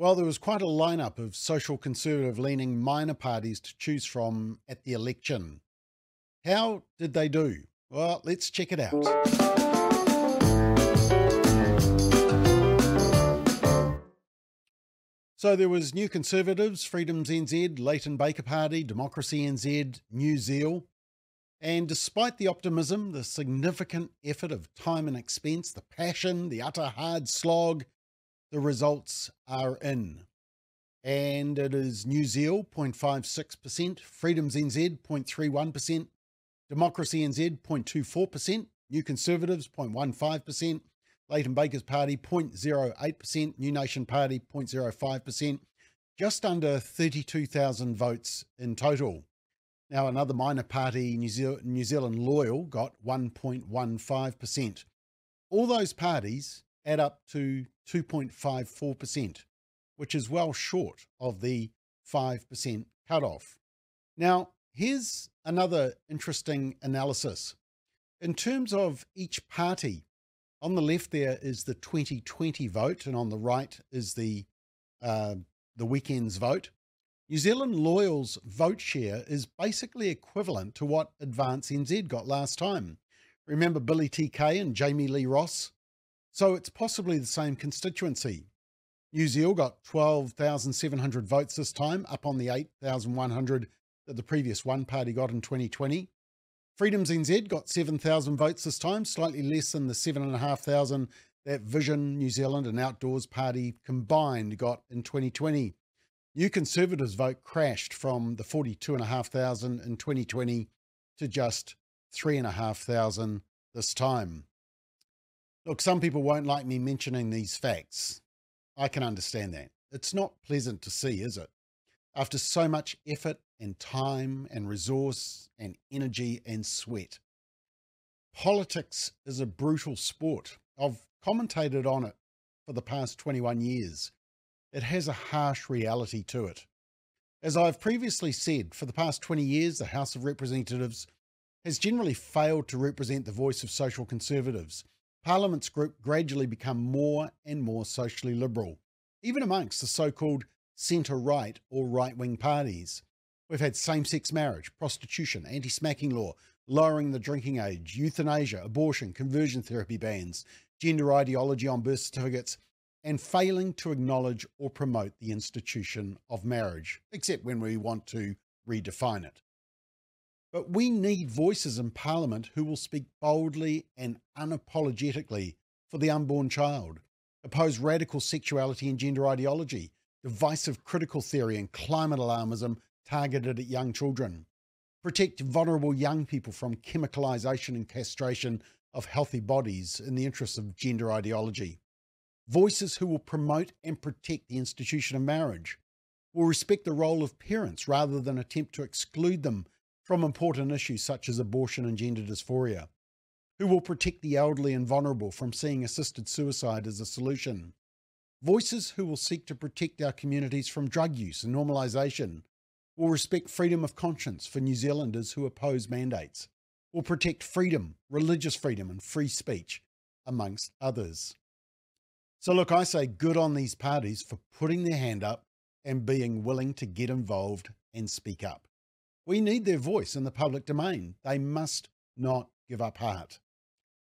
Well, there was quite a lineup of social conservative leaning minor parties to choose from at the election. How did they do? Well, let's check it out. So there was New Conservatives, Freedoms NZ, Leighton Baker Party, Democracy NZ, New Zeal. And despite the optimism, the significant effort of time and expense, the passion, the utter hard slog, the results are in. And it is New Zeal 0.56%, Freedoms NZ 0.31%, Democracy NZ 0.24%, New Conservatives 0.15%, Leighton Baker's Party 0.08%, New Nation Party 0.05%, just under 32,000 votes in total. Now, another minor party, New, New Zealand Loyal, got 1.15%. All those parties add up to 2.54%, which is well short of the 5% cutoff. Now, here's another interesting analysis. In terms of each party, on the left there is the 2020 vote, and on the right is the uh, the weekend's vote. New Zealand Loyal's vote share is basically equivalent to what Advance NZ got last time. Remember Billy TK and Jami-Lee Ross so it's possibly the same constituency. New Zeal got 12,700 votes this time, up on the 8,100 that the previous one party got in 2020. Freedoms NZ got 7,000 votes this time, slightly less than the 7,500 that Vision New Zealand and Outdoors Party combined got in 2020. New Conservatives vote crashed from the 42,500 in 2020 to just 3,500 this time. Look, some people won't like me mentioning these facts. I can understand that. It's not pleasant to see, is it? After so much effort and time and resource and energy and sweat. Politics is a brutal sport. I've commentated on it for the past 21 years. It has a harsh reality to it. As I've previously said, for the past 20 years, the House of Representatives has generally failed to represent the voice of social conservatives Parliament's group gradually become more and more socially liberal, even amongst the so called centre right or right wing parties. We've had same sex marriage, prostitution, anti smacking law, lowering the drinking age, euthanasia, abortion, conversion therapy bans, gender ideology on birth certificates, and failing to acknowledge or promote the institution of marriage, except when we want to redefine it. But we need voices in Parliament who will speak boldly and unapologetically for the unborn child, oppose radical sexuality and gender ideology, divisive critical theory and climate alarmism targeted at young children, protect vulnerable young people from chemicalisation and castration of healthy bodies in the interests of gender ideology. Voices who will promote and protect the institution of marriage, will respect the role of parents rather than attempt to exclude them from important issues such as abortion and gender dysphoria, who will protect the elderly and vulnerable from seeing assisted suicide as a solution, voices who will seek to protect our communities from drug use and normalisation, will respect freedom of conscience for New Zealanders who oppose mandates, will protect freedom, religious freedom, and free speech, amongst others. So, look, I say good on these parties for putting their hand up and being willing to get involved and speak up. We need their voice in the public domain. They must not give up heart.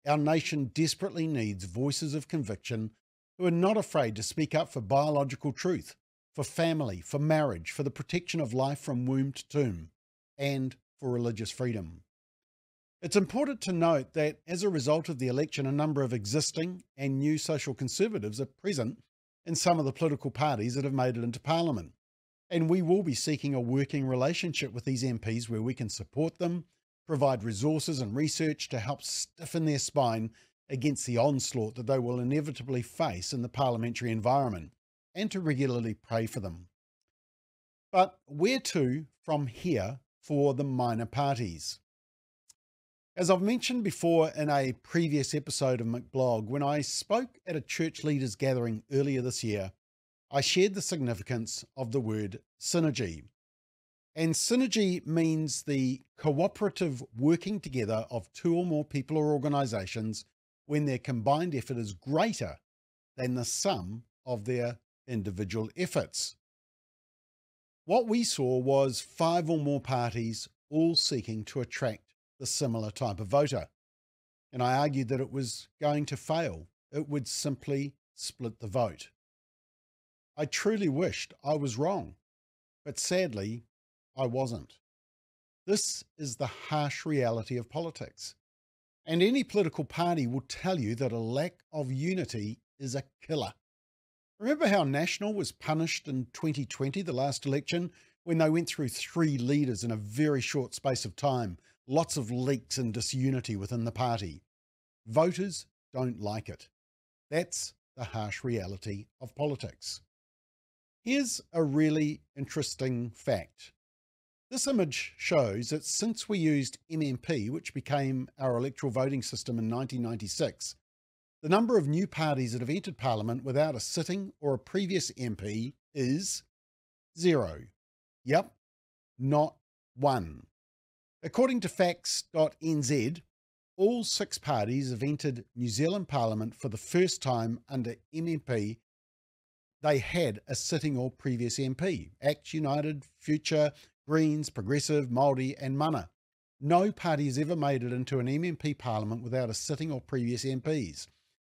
Our nation desperately needs voices of conviction who are not afraid to speak up for biological truth, for family, for marriage, for the protection of life from womb to tomb, and for religious freedom. It's important to note that as a result of the election, a number of existing and new social conservatives are present in some of the political parties that have made it into Parliament. And we will be seeking a working relationship with these MPs where we can support them, provide resources and research to help stiffen their spine against the onslaught that they will inevitably face in the parliamentary environment, and to regularly pray for them. But where to from here for the minor parties? As I've mentioned before in a previous episode of McBlog, when I spoke at a church leaders gathering earlier this year, I shared the significance of the word synergy. And synergy means the cooperative working together of two or more people or organizations when their combined effort is greater than the sum of their individual efforts. What we saw was five or more parties all seeking to attract the similar type of voter. And I argued that it was going to fail. It would simply split the vote. I truly wished I was wrong, but sadly, I wasn't. This is the harsh reality of politics. And any political party will tell you that a lack of unity is a killer. Remember how National was punished in 2020, the last election, when they went through three leaders in a very short space of time, lots of leaks and disunity within the party. Voters don't like it. That's the harsh reality of politics. Here's a really interesting fact. This image shows that since we used MMP, which became our electoral voting system in 1996, the number of new parties that have entered Parliament without a sitting or a previous MP is zero. Yep, not one. According to facts.nz, all six parties have entered New Zealand Parliament for the first time under MMP. They had a sitting or previous MP. ACT United, Future, Greens, Progressive, Māori, and Mana. No party has ever made it into an MMP Parliament without a sitting or previous MPs.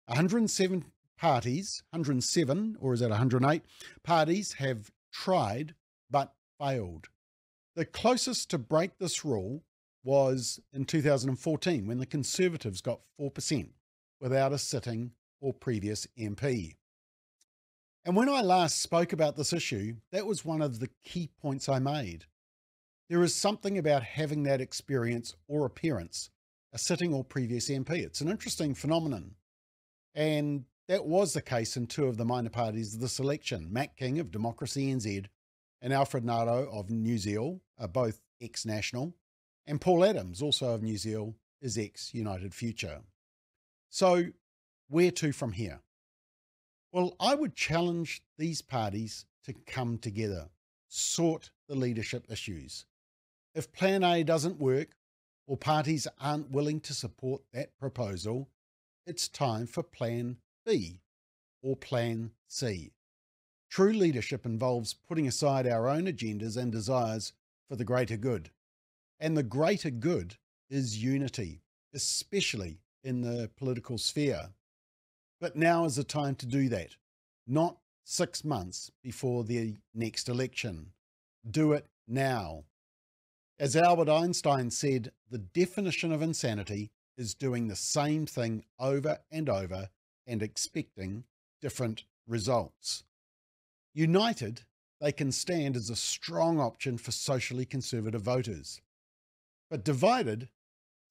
107 parties, 107, or is that 108 parties have tried but failed. The closest to break this rule was in 2014 when the Conservatives got 4% without a sitting or previous MP. And when I last spoke about this issue, that was one of the key points I made. There is something about having that experience or appearance, a sitting or previous MP. It's an interesting phenomenon. And that was the case in two of the minor parties of this election. Matt King of Democracy NZ and Alfred Ngaro of New Zeal are uh, both ex national, and Paul Adams, also of New Zeal, is ex United Future. So, where to from here? Well, I would challenge these parties to come together, sort the leadership issues. If Plan A doesn't work, or parties aren't willing to support that proposal, it's time for Plan B or Plan C. True leadership involves putting aside our own agendas and desires for the greater good. And the greater good is unity, especially in the political sphere. But now is the time to do that, not six months before the next election. Do it now. As Albert Einstein said, the definition of insanity is doing the same thing over and over and expecting different results. United, they can stand as a strong option for socially conservative voters. But divided,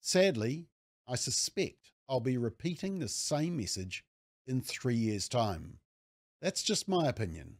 sadly, I suspect I'll be repeating the same message in three years' time. That's just my opinion.